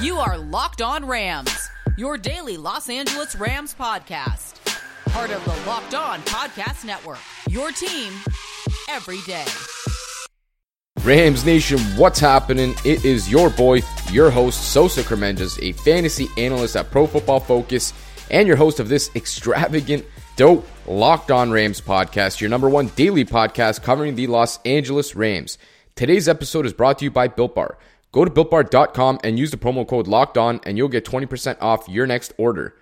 You are Locked On Rams, your daily Los Angeles Rams podcast. Part of the Locked On Podcast Network. Your team every day. Rams Nation, what's happening? It is your boy, your host, Sosa Kremenjas, a fantasy analyst at Pro Football Focus, and your host of this extravagant, dope, Locked On Rams podcast, your number one daily podcast covering the Los Angeles Rams. Today's episode is brought to you by Built Bar. Go to builtbar.com and use the promo code locked on, and you'll get 20% off your next order.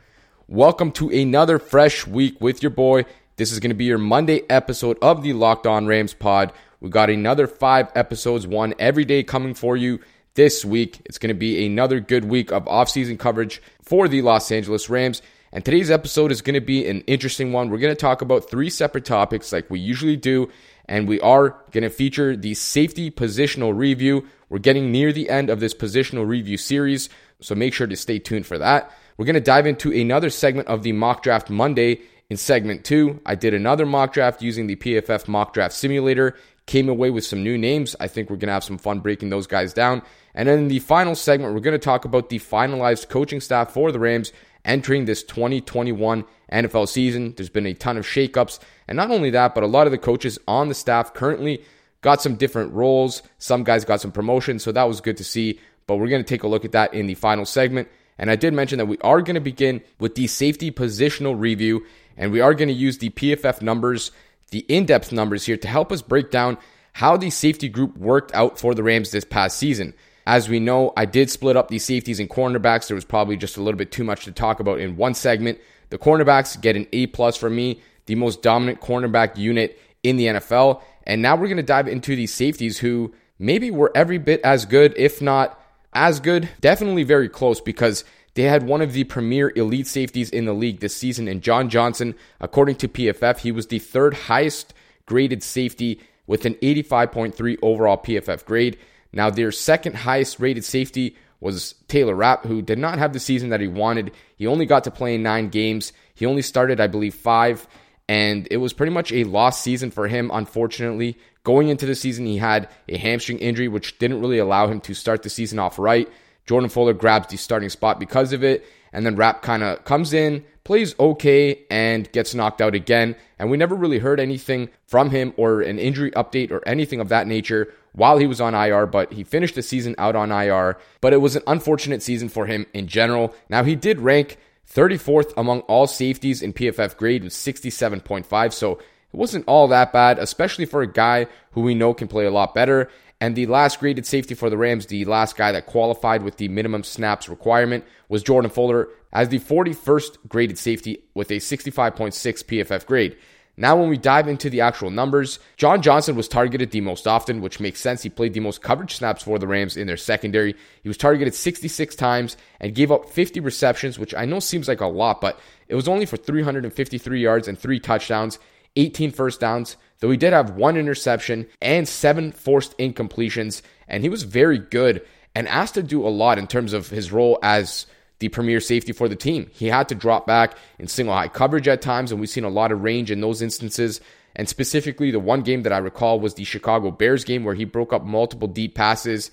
Welcome to another fresh week with your boy. This is going to be your Monday episode of the Locked On Rams pod. We got another five episodes, one every day coming for you this week. It's going to be another good week of offseason coverage for the Los Angeles Rams. And today's episode is going to be an interesting one. We're going to talk about three separate topics like we usually do. And we are going to feature the safety positional review. We're getting near the end of this positional review series, so make sure to stay tuned for that. We're going to dive into another segment of the Mock Draft Monday. In segment two, I did another mock draft using the PFF Mock Draft Simulator, came away with some new names. I think we're going to have some fun breaking those guys down. And then in the final segment, we're going to talk about the finalized coaching staff for the Rams entering this 2021 NFL season. There's been a ton of shakeups. And not only that, but a lot of the coaches on the staff currently got some different roles. Some guys got some promotions, so that was good to see. But we're going to take a look at that in the final segment. And I did mention that we are going to begin with the safety positional review, and we are going to use the PFF numbers, the in depth numbers here to help us break down how the safety group worked out for the Rams this past season. As we know, I did split up the safeties and cornerbacks. There was probably just a little bit too much to talk about in one segment. The cornerbacks get an A plus for me, the most dominant cornerback unit in the NFL. And now we're going to dive into the safeties who maybe were every bit as good, if not as good, definitely very close because they had one of the premier elite safeties in the league this season in John Johnson. According to PFF, he was the third highest graded safety with an 85.3 overall PFF grade. Now, their second highest rated safety was Taylor Rapp, who did not have the season that he wanted. He only got to play in nine games. He only started, I believe, five and it was pretty much a lost season for him, unfortunately. Going into the season, he had a hamstring injury, which didn't really allow him to start the season off right. Jordan Fuller grabs the starting spot because of it, and then Rapp kind of comes in, plays okay, and gets knocked out again. And we never really heard anything from him or an injury update or anything of that nature while he was on IR, but he finished the season out on IR. But it was an unfortunate season for him in general. Now, he did rank 34th among all safeties in PFF grade with 67.5. So it wasn't all that bad, especially for a guy who we know can play a lot better. And the last graded safety for the Rams, the last guy that qualified with the minimum snaps requirement, was Jordan Fuller as the 41st graded safety with a 65.6 PFF grade. Now, when we dive into the actual numbers, John Johnson was targeted the most often, which makes sense. He played the most coverage snaps for the Rams in their secondary. He was targeted 66 times and gave up 50 receptions, which I know seems like a lot, but it was only for 353 yards and three touchdowns, 18 first downs, though he did have one interception and seven forced incompletions, and he was very good and asked to do a lot in terms of his role as the premier safety for the team. He had to drop back in single high coverage at times, and we've seen a lot of range in those instances. And specifically, the one game that I recall was the Chicago Bears game where he broke up multiple deep passes.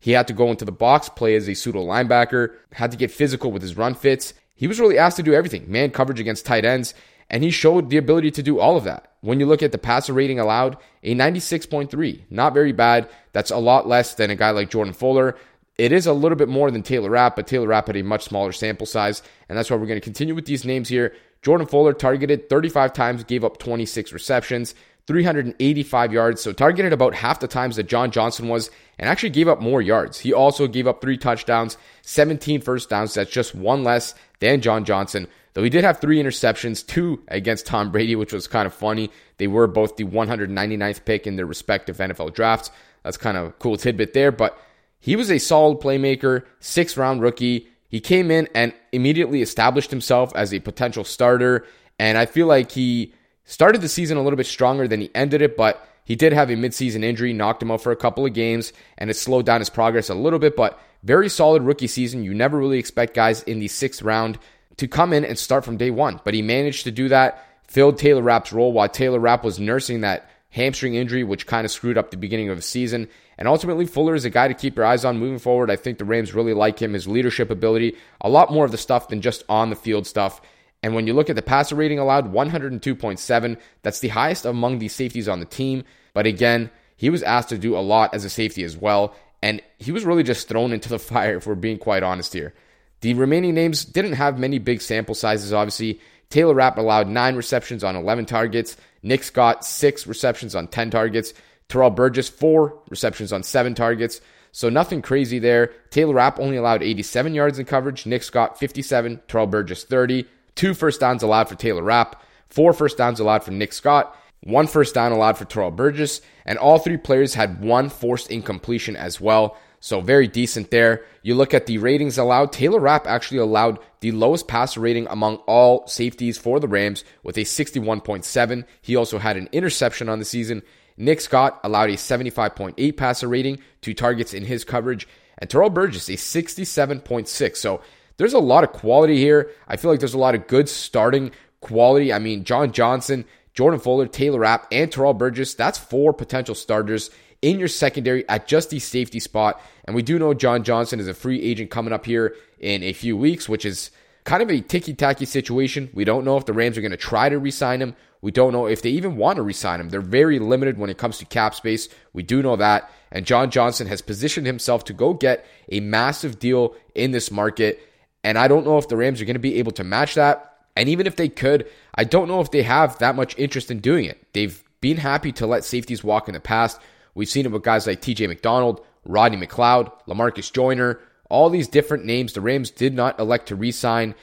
He had to go into the box, play as a pseudo linebacker, had to get physical with his run fits. He was really asked to do everything man coverage against tight ends, and he showed the ability to do all of that. When you look at the passer rating allowed, a 96.3, not very bad. That's a lot less than a guy like Jordan Fuller. It is a little bit more than Taylor Rapp, but Taylor Rapp had a much smaller sample size, and that's why we're going to continue with these names here. Jordan Fuller targeted 35 times, gave up 26 receptions, 385 yards, so targeted about half the times that John Johnson was, and actually gave up more yards. He also gave up three touchdowns, 17 first downs. That's just one less than John Johnson. Though he did have three interceptions, two against Tom Brady, which was kind of funny. They were both the 199th pick in their respective NFL drafts. That's kind of a cool tidbit there, but he was a solid playmaker, six round rookie. He came in and immediately established himself as a potential starter. And I feel like he started the season a little bit stronger than he ended it, but he did have a midseason injury, knocked him out for a couple of games, and it slowed down his progress a little bit. But very solid rookie season. You never really expect guys in the sixth round to come in and start from day one. But he managed to do that, filled Taylor Rapp's role while Taylor Rapp was nursing that hamstring injury, which kind of screwed up the beginning of the season. And ultimately, Fuller is a guy to keep your eyes on moving forward. I think the Rams really like him, his leadership ability, a lot more of the stuff than just on the field stuff. And when you look at the passer rating allowed, 102.7, that's the highest among the safeties on the team. But again, he was asked to do a lot as a safety as well. And he was really just thrown into the fire, if we're being quite honest here. The remaining names didn't have many big sample sizes, obviously. Taylor Rapp allowed nine receptions on 11 targets. Nick Scott, six receptions on 10 targets. Terrell Burgess, four receptions on seven targets. So nothing crazy there. Taylor Rapp only allowed 87 yards in coverage. Nick Scott, 57. Terrell Burgess, 30. Two first downs allowed for Taylor Rapp. Four first downs allowed for Nick Scott. One first down allowed for Terrell Burgess. And all three players had one forced incompletion as well. So very decent there. You look at the ratings allowed. Taylor Rapp actually allowed the lowest passer rating among all safeties for the Rams with a 61.7. He also had an interception on the season. Nick Scott allowed a 75.8 passer rating, two targets in his coverage, and Terrell Burgess a 67.6. So there's a lot of quality here. I feel like there's a lot of good starting quality. I mean, John Johnson, Jordan Fuller, Taylor Rapp, and Terrell Burgess, that's four potential starters in your secondary at just the safety spot. And we do know John Johnson is a free agent coming up here in a few weeks, which is kind of a ticky tacky situation. We don't know if the Rams are going to try to re sign him. We don't know if they even want to re sign him. They're very limited when it comes to cap space. We do know that. And John Johnson has positioned himself to go get a massive deal in this market. And I don't know if the Rams are going to be able to match that. And even if they could, I don't know if they have that much interest in doing it. They've been happy to let safeties walk in the past. We've seen it with guys like TJ McDonald, Rodney McLeod, Lamarcus Joyner, all these different names the Rams did not elect to re sign.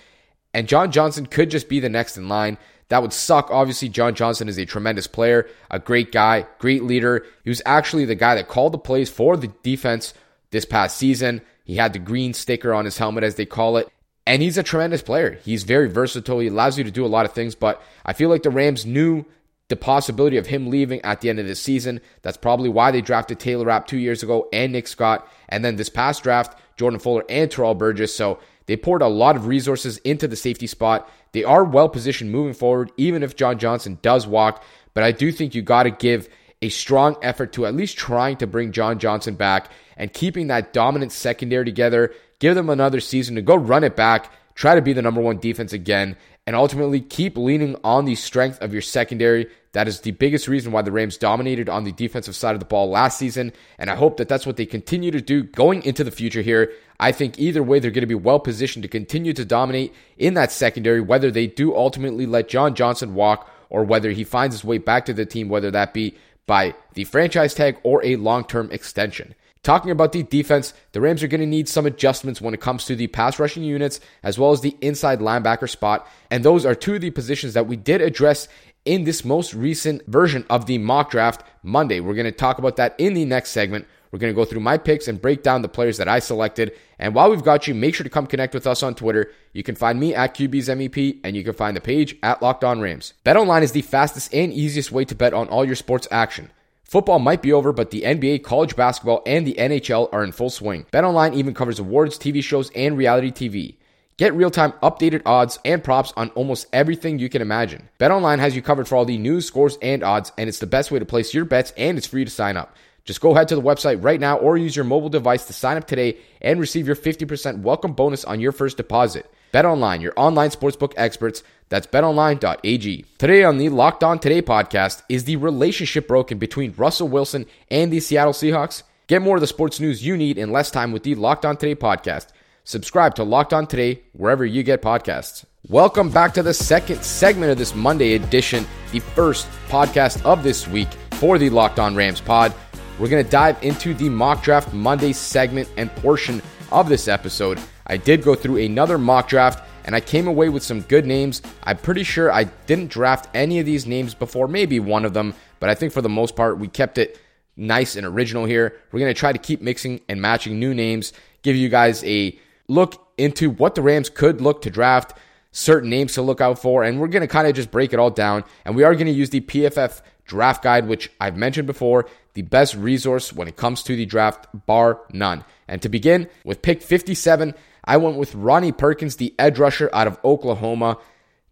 And John Johnson could just be the next in line. That would suck. Obviously, John Johnson is a tremendous player, a great guy, great leader. He was actually the guy that called the plays for the defense this past season. He had the green sticker on his helmet, as they call it. And he's a tremendous player. He's very versatile. He allows you to do a lot of things, but I feel like the Rams knew the possibility of him leaving at the end of the season. That's probably why they drafted Taylor Rapp two years ago and Nick Scott. And then this past draft, Jordan Fuller and Terrell Burgess. So they poured a lot of resources into the safety spot. They are well positioned moving forward, even if John Johnson does walk. But I do think you got to give a strong effort to at least trying to bring John Johnson back and keeping that dominant secondary together. Give them another season to go run it back, try to be the number one defense again, and ultimately keep leaning on the strength of your secondary. That is the biggest reason why the Rams dominated on the defensive side of the ball last season. And I hope that that's what they continue to do going into the future here. I think either way, they're going to be well positioned to continue to dominate in that secondary, whether they do ultimately let John Johnson walk or whether he finds his way back to the team, whether that be by the franchise tag or a long term extension. Talking about the defense, the Rams are going to need some adjustments when it comes to the pass rushing units as well as the inside linebacker spot. And those are two of the positions that we did address in this most recent version of the mock draft Monday. We're going to talk about that in the next segment. We're going to go through my picks and break down the players that I selected. And while we've got you, make sure to come connect with us on Twitter. You can find me at QB's MEP and you can find the page at Locked On Rams. BetOnline is the fastest and easiest way to bet on all your sports action. Football might be over, but the NBA, college basketball, and the NHL are in full swing. BetOnline even covers awards, TV shows, and reality TV. Get real-time updated odds and props on almost everything you can imagine. BetOnline has you covered for all the news, scores, and odds, and it's the best way to place your bets, and it's free to sign up. Just go ahead to the website right now or use your mobile device to sign up today and receive your 50% welcome bonus on your first deposit. BetOnline, your online sportsbook experts. That's betonline.ag. Today on the Locked On Today podcast is the relationship broken between Russell Wilson and the Seattle Seahawks. Get more of the sports news you need in less time with the Locked On Today podcast. Subscribe to Locked On Today wherever you get podcasts. Welcome back to the second segment of this Monday edition, the first podcast of this week for the Locked On Rams pod. We're going to dive into the mock draft Monday segment and portion of this episode. I did go through another mock draft and I came away with some good names. I'm pretty sure I didn't draft any of these names before, maybe one of them, but I think for the most part, we kept it nice and original here. We're going to try to keep mixing and matching new names, give you guys a look into what the Rams could look to draft, certain names to look out for, and we're going to kind of just break it all down. And we are going to use the PFF draft guide, which I've mentioned before, the best resource when it comes to the draft, bar none. And to begin with pick 57, I went with Ronnie Perkins, the edge rusher out of Oklahoma.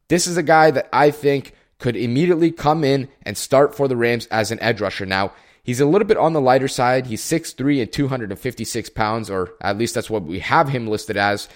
This is a guy that I think could immediately come in and start for the Rams as an edge rusher. Now, he's a little bit on the lighter side. He's 6'3 and 256 pounds, or at least that's what we have him listed as.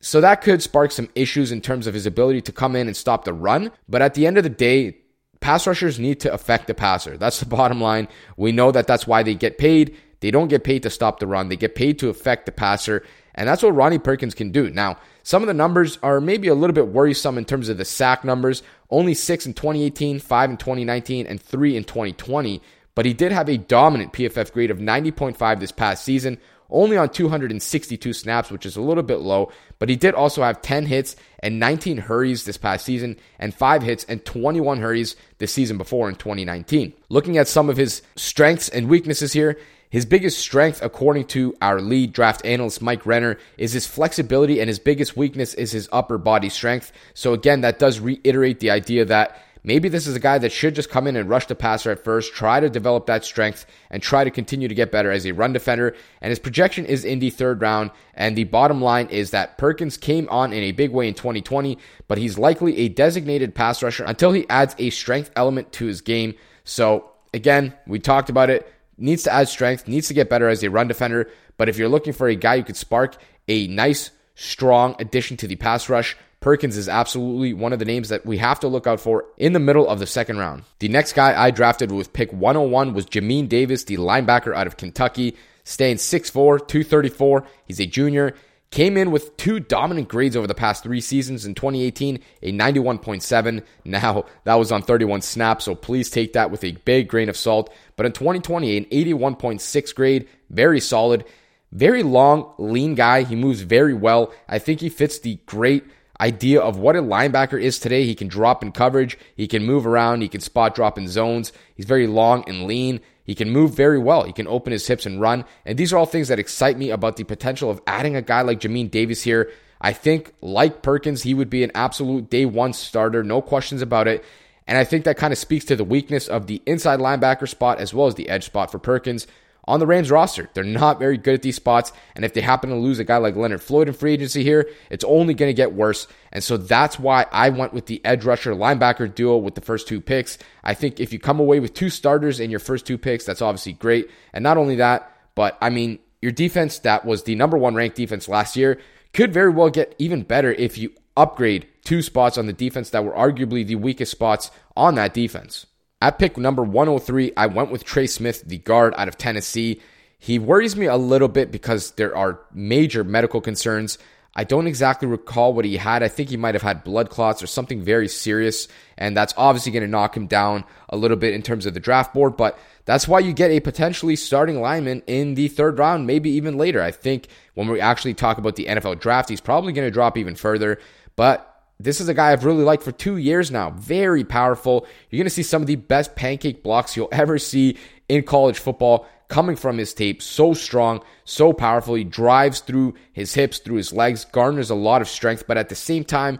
So that could spark some issues in terms of his ability to come in and stop the run. But at the end of the day, pass rushers need to affect the passer. That's the bottom line. We know that that's why they get paid. They don't get paid to stop the run. They get paid to affect the passer. And that's what Ronnie Perkins can do. Now, some of the numbers are maybe a little bit worrisome in terms of the sack numbers. Only six in 2018, five in 2019, and three in 2020. But he did have a dominant PFF grade of 90.5 this past season, only on 262 snaps, which is a little bit low. But he did also have 10 hits and 19 hurries this past season, and 5 hits and 21 hurries the season before in 2019. Looking at some of his strengths and weaknesses here, his biggest strength, according to our lead draft analyst Mike Renner, is his flexibility, and his biggest weakness is his upper body strength. So, again, that does reiterate the idea that maybe this is a guy that should just come in and rush the passer at first, try to develop that strength, and try to continue to get better as a run defender. And his projection is in the third round. And the bottom line is that Perkins came on in a big way in 2020, but he's likely a designated pass rusher until he adds a strength element to his game. So, again, we talked about it needs to add strength, needs to get better as a run defender. But if you're looking for a guy who could spark a nice, strong addition to the pass rush, Perkins is absolutely one of the names that we have to look out for in the middle of the second round. The next guy I drafted with pick 101 was Jamin Davis, the linebacker out of Kentucky, staying 6'4, 234. He's a junior. Came in with two dominant grades over the past three seasons. In 2018, a 91.7. Now, that was on 31 snaps, so please take that with a big grain of salt. But in 2020, an 81.6 grade, very solid, very long, lean guy. He moves very well. I think he fits the great idea of what a linebacker is today. He can drop in coverage, he can move around, he can spot drop in zones. He's very long and lean. He can move very well. He can open his hips and run. And these are all things that excite me about the potential of adding a guy like Jamin Davis here. I think, like Perkins, he would be an absolute day one starter, no questions about it. And I think that kind of speaks to the weakness of the inside linebacker spot as well as the edge spot for Perkins on the Rams roster. They're not very good at these spots. And if they happen to lose a guy like Leonard Floyd in free agency here, it's only going to get worse. And so that's why I went with the edge rusher linebacker duo with the first two picks. I think if you come away with two starters in your first two picks, that's obviously great. And not only that, but I mean, your defense that was the number one ranked defense last year could very well get even better if you upgrade two spots on the defense that were arguably the weakest spots on that defense. At pick number 103, I went with Trey Smith, the guard out of Tennessee. He worries me a little bit because there are major medical concerns. I don't exactly recall what he had. I think he might have had blood clots or something very serious, and that's obviously going to knock him down a little bit in terms of the draft board. But that's why you get a potentially starting lineman in the third round, maybe even later. I think when we actually talk about the NFL draft, he's probably going to drop even further. But this is a guy I've really liked for two years now. Very powerful. You're going to see some of the best pancake blocks you'll ever see in college football coming from his tape. So strong, so powerful. He drives through his hips, through his legs, garners a lot of strength, but at the same time,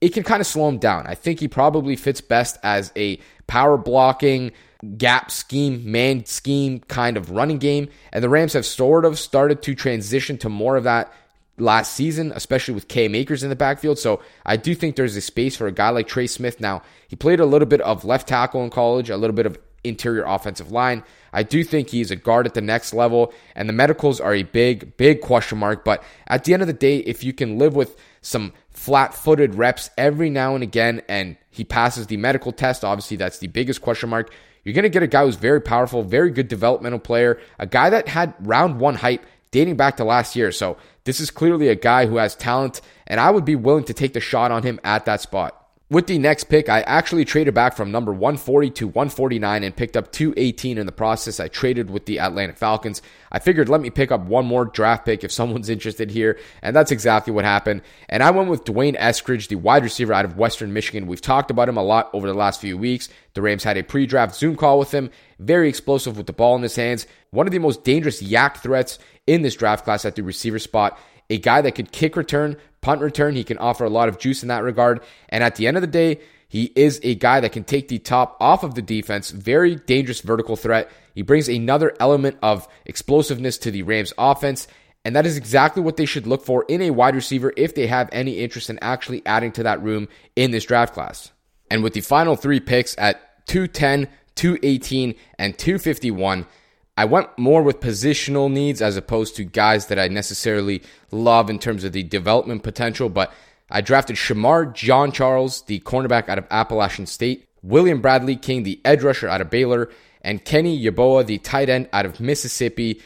it can kind of slow him down. I think he probably fits best as a power blocking, gap scheme, man scheme kind of running game. And the Rams have sort of started to transition to more of that last season, especially with Cam Akers in the backfield. So I do think there's a space for a guy like Trey Smith. Now, he played a little bit of left tackle in college, a little bit of interior offensive line. I do think he's a guard at the next level, and the medicals are a big, big question mark. But at the end of the day, if you can live with some flat footed reps every now and again, and he passes the medical test, obviously that's the biggest question mark. You're going to get a guy who's very powerful, very good developmental player, a guy that had round one hype dating back to last year. So this is clearly a guy who has talent, and I would be willing to take the shot on him at that spot. With the next pick, I actually traded back from number 140 to 149 and picked up 218 in the process. I traded with the Atlanta Falcons. I figured let me pick up one more draft pick if someone's interested here, and that's exactly what happened. And I went with D'Wayne Eskridge, the wide receiver out of Western Michigan. We've talked about him a lot over the last few weeks. The Rams had a pre-draft Zoom call with him. Very explosive with the ball in his hands. One of the most dangerous YAC threats in this draft class at the receiver spot a guy that could kick return, punt return. He can offer a lot of juice in that regard. And at the end of the day, he is a guy that can take the top off of the defense. Very dangerous vertical threat. He brings another element of explosiveness to the Rams offense. And that is exactly what they should look for in a wide receiver if they have any interest in actually adding to that room in this draft class. And with the final three picks at 210, 218, and 251, I went more with positional needs as opposed to guys that I necessarily love in terms of the development potential. But I drafted Shemar Jean-Charles, the cornerback out of Appalachian State, William Bradley King, the edge rusher out of Baylor, and Kenny Yeboah, the tight end out of Mississippi.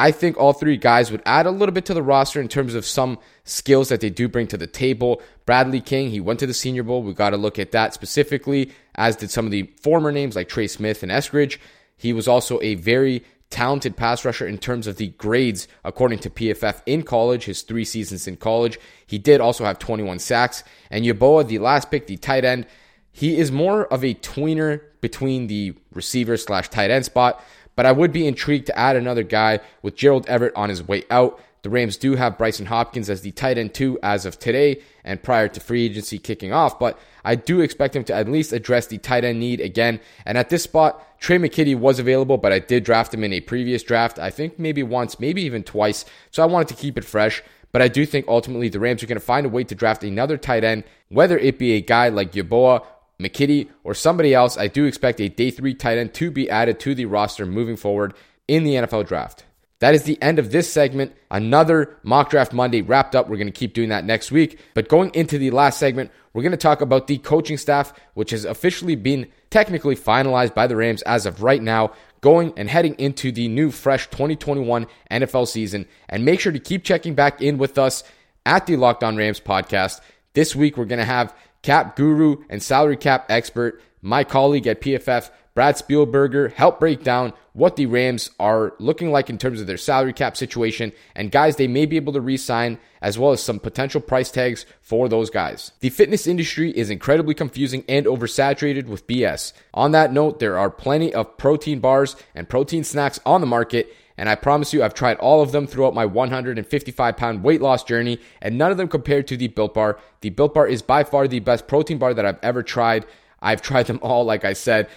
I think all three guys would add a little bit to the roster in terms of some skills that they do bring to the table. Bradley King, he went to the Senior Bowl. We got to look at that specifically, as did some of the former names like Trey Smith and Eskridge. He was also a very talented pass rusher in terms of the grades according to PFF in college, his three seasons in college. He did also have 21 sacks. And Yeboah, the last pick, the tight end, he is more of a tweener between the receiver slash tight end spot, but I would be intrigued to add another guy with Gerald Everett on his way out. The Rams do have Brycen Hopkins as the tight end two as of today and prior to free agency kicking off, but I do expect him to at least address the tight end need again. And at this spot, Tre' McKitty was available, but I did draft him in a previous draft. I think maybe once, maybe even twice. So I wanted to keep it fresh. But I do think ultimately the Rams are going to find a way to draft another tight end, whether it be a guy like Yeboah McKitty, or somebody else, I do expect a day three tight end to be added to the roster moving forward in the NFL draft. That is the end of this segment. Another mock draft Monday wrapped up. We're going to keep doing that next week. But going into the last segment, we're going to talk about the coaching staff, which has officially been technically finalized by the Rams as of right now, going and heading into the new, fresh 2021 NFL season. And make sure to keep checking back in with us at the Locked On Rams podcast. This week, we're going to have cap guru and salary cap expert, my colleague at PFF, Brad Spielberger, help break down what the Rams are looking like in terms of their salary cap situation and guys they may be able to re sign, as well as some potential price tags for those guys. The fitness industry is incredibly confusing and oversaturated with BS. On that note, there are plenty of protein bars and protein snacks on the market and I promise you, I've tried all of them throughout my 155 pound weight loss journey, and none of them compared to the Built Bar. The Built Bar is by far the best protein bar that I've ever tried. I've tried them all, like I said.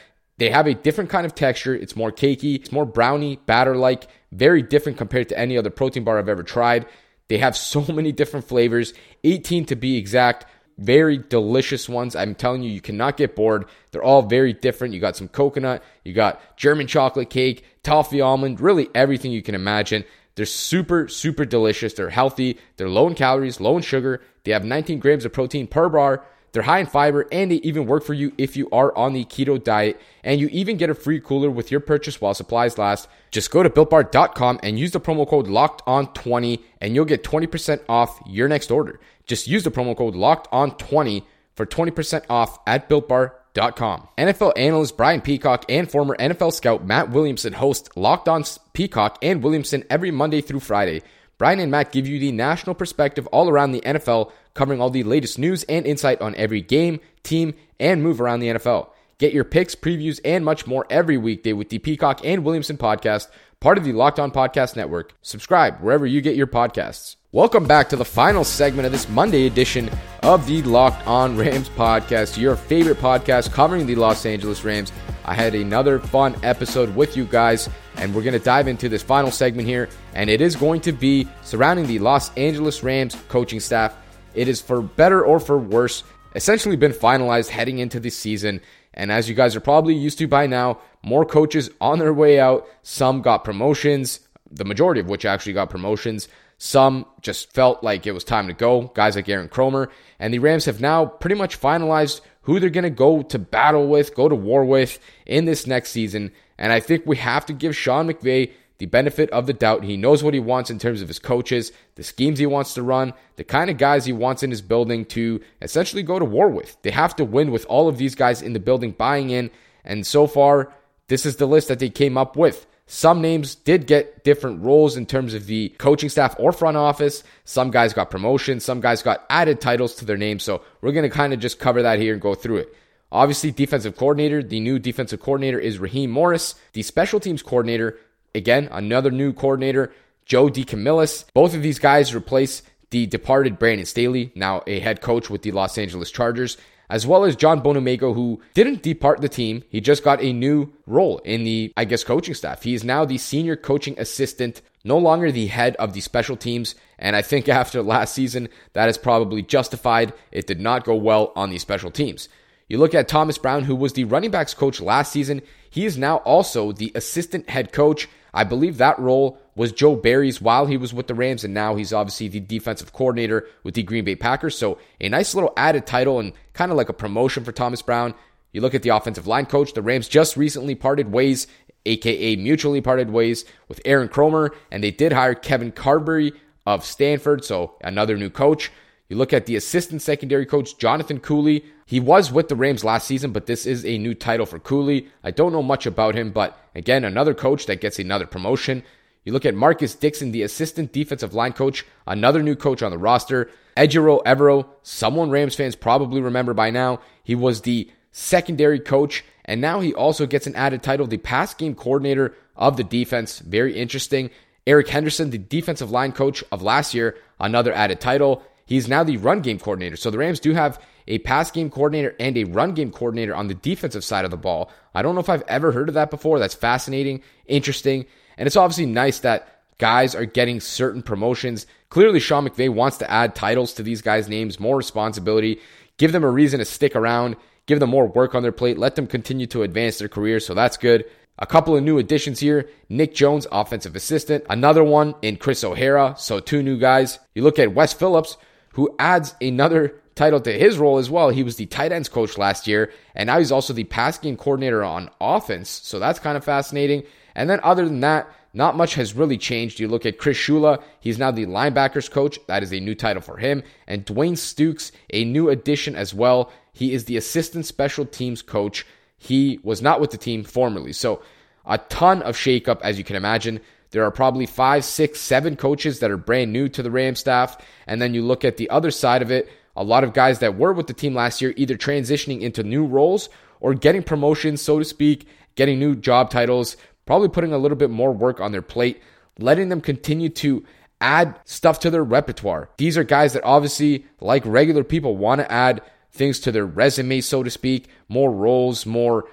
They have a different kind of texture. It's more cakey, it's more brownie, batter like, very different compared to any other protein bar I've ever tried. They have so many different flavors, 18 to be exact. Very delicious ones. I'm telling you, you cannot get bored. They're all very different. You got some coconut, you got German chocolate cake, toffee almond, really everything you can imagine. They're super, super delicious. They're healthy. They're low in calories, low in sugar. They have 19 grams of protein per bar. They're high in fiber and they even work for you if you are on the keto diet. And you even get a free cooler with your purchase while supplies last. Just go to builtbar.com and use the promo code locked on 20 and you'll get 20% off your next order. Just use the promo code locked on 20 for 20% off at builtbar.com. NFL analyst Brian Peacock and former NFL scout Matt Williamson host Locked On Peacock and Williamson every Monday through Friday. Brian and Matt give you the national perspective all around the NFL, covering all the latest news and insight on every game, team, and move around the NFL. Get your picks, previews, and much more every weekday with the Peacock and Williamson podcast, part of the Locked On Podcast Network. Subscribe wherever you get your podcasts. Welcome back to the final segment of this Monday edition of the Locked On Rams podcast, your favorite podcast covering the Los Angeles Rams. I had another fun episode with you guys, and we're going to dive into this final segment here, and it is going to be surrounding the Los Angeles Rams coaching staff. It is for better or for worse, essentially been finalized heading into the season. And as you guys are probably used to by now, more coaches on their way out. Some got promotions, the majority of which actually got promotions. Some just felt like it was time to go, guys like Aaron Kromer. And the Rams have now pretty much finalized who they're going to go to battle with, go to war with in this next season. And I think we have to give Sean McVay the benefit of the doubt. He knows what he wants in terms of his coaches, the schemes he wants to run, the kind of guys he wants in his building to essentially go to war with. They have to win with all of these guys in the building buying in. And so far, this is the list that they came up with. Some names did get different roles in terms of the coaching staff or front office. Some guys got promotions, some guys got added titles to their names. So we're going to kind of just cover that here and go through it. Obviously, defensive coordinator, the new defensive coordinator is Raheem Morris. The special teams coordinator, again, another new coordinator, Joe DeCamillis. Both of these guys replace the departed Brandon Staley, now a head coach with the Los Angeles Chargers as well as John Bonamego, who didn't depart the team. He just got a new role in the, I guess, coaching staff. He is now the senior coaching assistant, no longer the head of the special teams. And I think after last season, that is probably justified. It did not go well on the special teams. You look at Thomas Brown, who was the running backs coach last season. He is now also the assistant head coach. I believe that role was Joe Barry's while he was with the Rams, and now he's obviously the defensive coordinator with the Green Bay Packers. So a nice little added title and kind of like a promotion for Thomas Brown. You look at the offensive line coach, the Rams just recently parted ways, aka mutually parted ways with Aaron Kromer, and they did hire Kevin Carberry of Stanford, so another new coach. You look at the assistant secondary coach, Jonathan Cooley. He was with the Rams last season, but this is a new title for Cooley. I don't know much about him, but again, another coach that gets another promotion. You look at Marcus Dixon, the assistant defensive line coach, another new coach on the roster. Ejiro Evero, someone Rams fans probably remember by now. He was the secondary coach, and now he also gets an added title, the pass game coordinator of the defense. Very interesting. Eric Henderson, the defensive line coach of last year, another added title. He's now the run game coordinator. So the Rams do have a pass game coordinator and a run game coordinator on the defensive side of the ball. I don't know if I've ever heard of that before. That's fascinating, interesting, and it's obviously nice that guys are getting certain promotions. Clearly, Sean McVay wants to add titles to these guys' names, more responsibility, give them a reason to stick around, give them more work on their plate, let them continue to advance their careers. So that's good. A couple of new additions here. Nick Jones, offensive assistant. Another one in Chris O'Hara. So two new guys. You look at Wes Phillips, who adds another title to his role as well. He was the tight ends coach last year, and now he's also the pass game coordinator on offense. So that's kind of fascinating. And then other than that, not much has really changed. You look at Chris Shula, he's now the linebackers coach. That is a new title for him. And Dwayne Stukes, a new addition as well. He is the assistant special teams coach. He was not with the team formerly. So a ton of shakeup, as you can imagine. There are probably five, six, seven coaches that are brand new to the Ram staff. And then you look at the other side of it, a lot of guys that were with the team last year either transitioning into new roles or getting promotions, so to speak, getting new job titles, probably putting a little bit more work on their plate, letting them continue to add stuff to their repertoire. These are guys that obviously, like regular people, want to add things to their resume, so to speak, more roles, more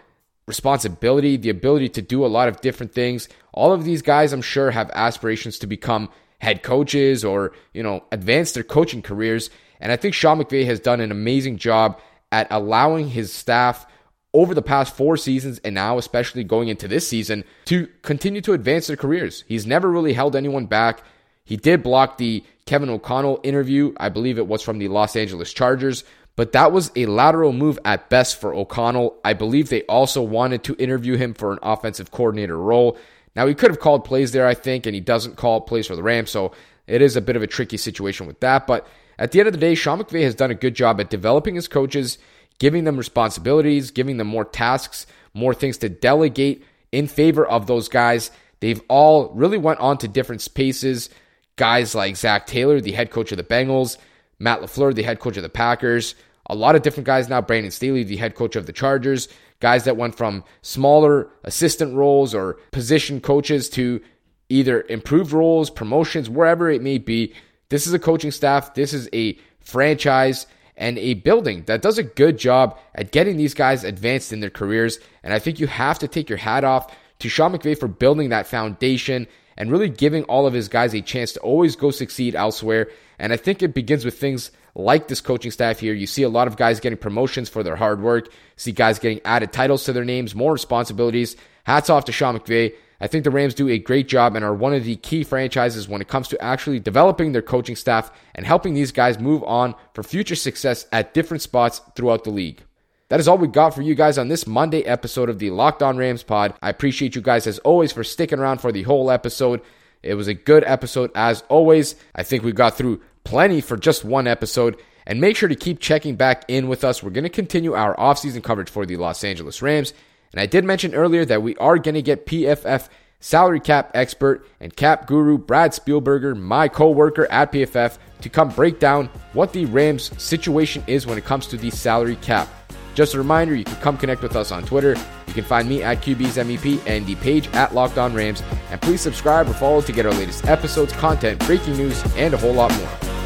responsibility, the ability to do a lot of different things. All of these guys, I'm sure, have aspirations to become head coaches or, you know, advance their coaching careers. And I think Sean McVay has done an amazing job at allowing his staff over the past four seasons and now especially going into this season to continue to advance their careers. He's never really held anyone back. He did block the Kevin O'Connell interview. I believe it was from the Los Angeles Chargers, but that was a lateral move at best for O'Connell. I believe they also wanted to interview him for an offensive coordinator role. Now, he could have called plays there, I think, and he doesn't call plays for the Rams, so it is a bit of a tricky situation with that. But at the end of the day, Sean McVay has done a good job at developing his coaches, giving them responsibilities, giving them more tasks, more things to delegate in favor of those guys. They've all really went on to different spaces. Guys like Zac Taylor, the head coach of the Bengals, Matt LaFleur, the head coach of the Packers, a lot of different guys now. Brandon Staley, the head coach of the Chargers, guys that went from smaller assistant roles or position coaches to either improved roles, promotions, wherever it may be. This is a coaching staff. This is a franchise and a building that does a good job at getting these guys advanced in their careers. And I think you have to take your hat off to Sean McVay for building that foundation and really giving all of his guys a chance to always go succeed elsewhere. And I think it begins with things like this coaching staff here. You see a lot of guys getting promotions for their hard work, see guys getting added titles to their names, more responsibilities. Hats off to Sean McVay. I think the Rams do a great job and are one of the key franchises when it comes to actually developing their coaching staff and helping these guys move on for future success at different spots throughout the league. That is all we got for you guys on this Monday episode of the Locked On Rams pod. I appreciate you guys as always for sticking around for the whole episode. It was a good episode as always. I think we got through plenty for just one episode. And make sure to keep checking back in with us. We're going to continue our offseason coverage for the Los Angeles Rams. And I did mention earlier that we are going to get PFF salary cap expert and cap guru Brad Spielberger, my co-worker at PFF, to come break down what the Rams situation is when it comes to the salary cap. Just a reminder, you can come connect with us on Twitter. You can find me at QB's MEP and the page at Locked On Rams. And please subscribe or follow to get our latest episodes, content, breaking news, and a whole lot more.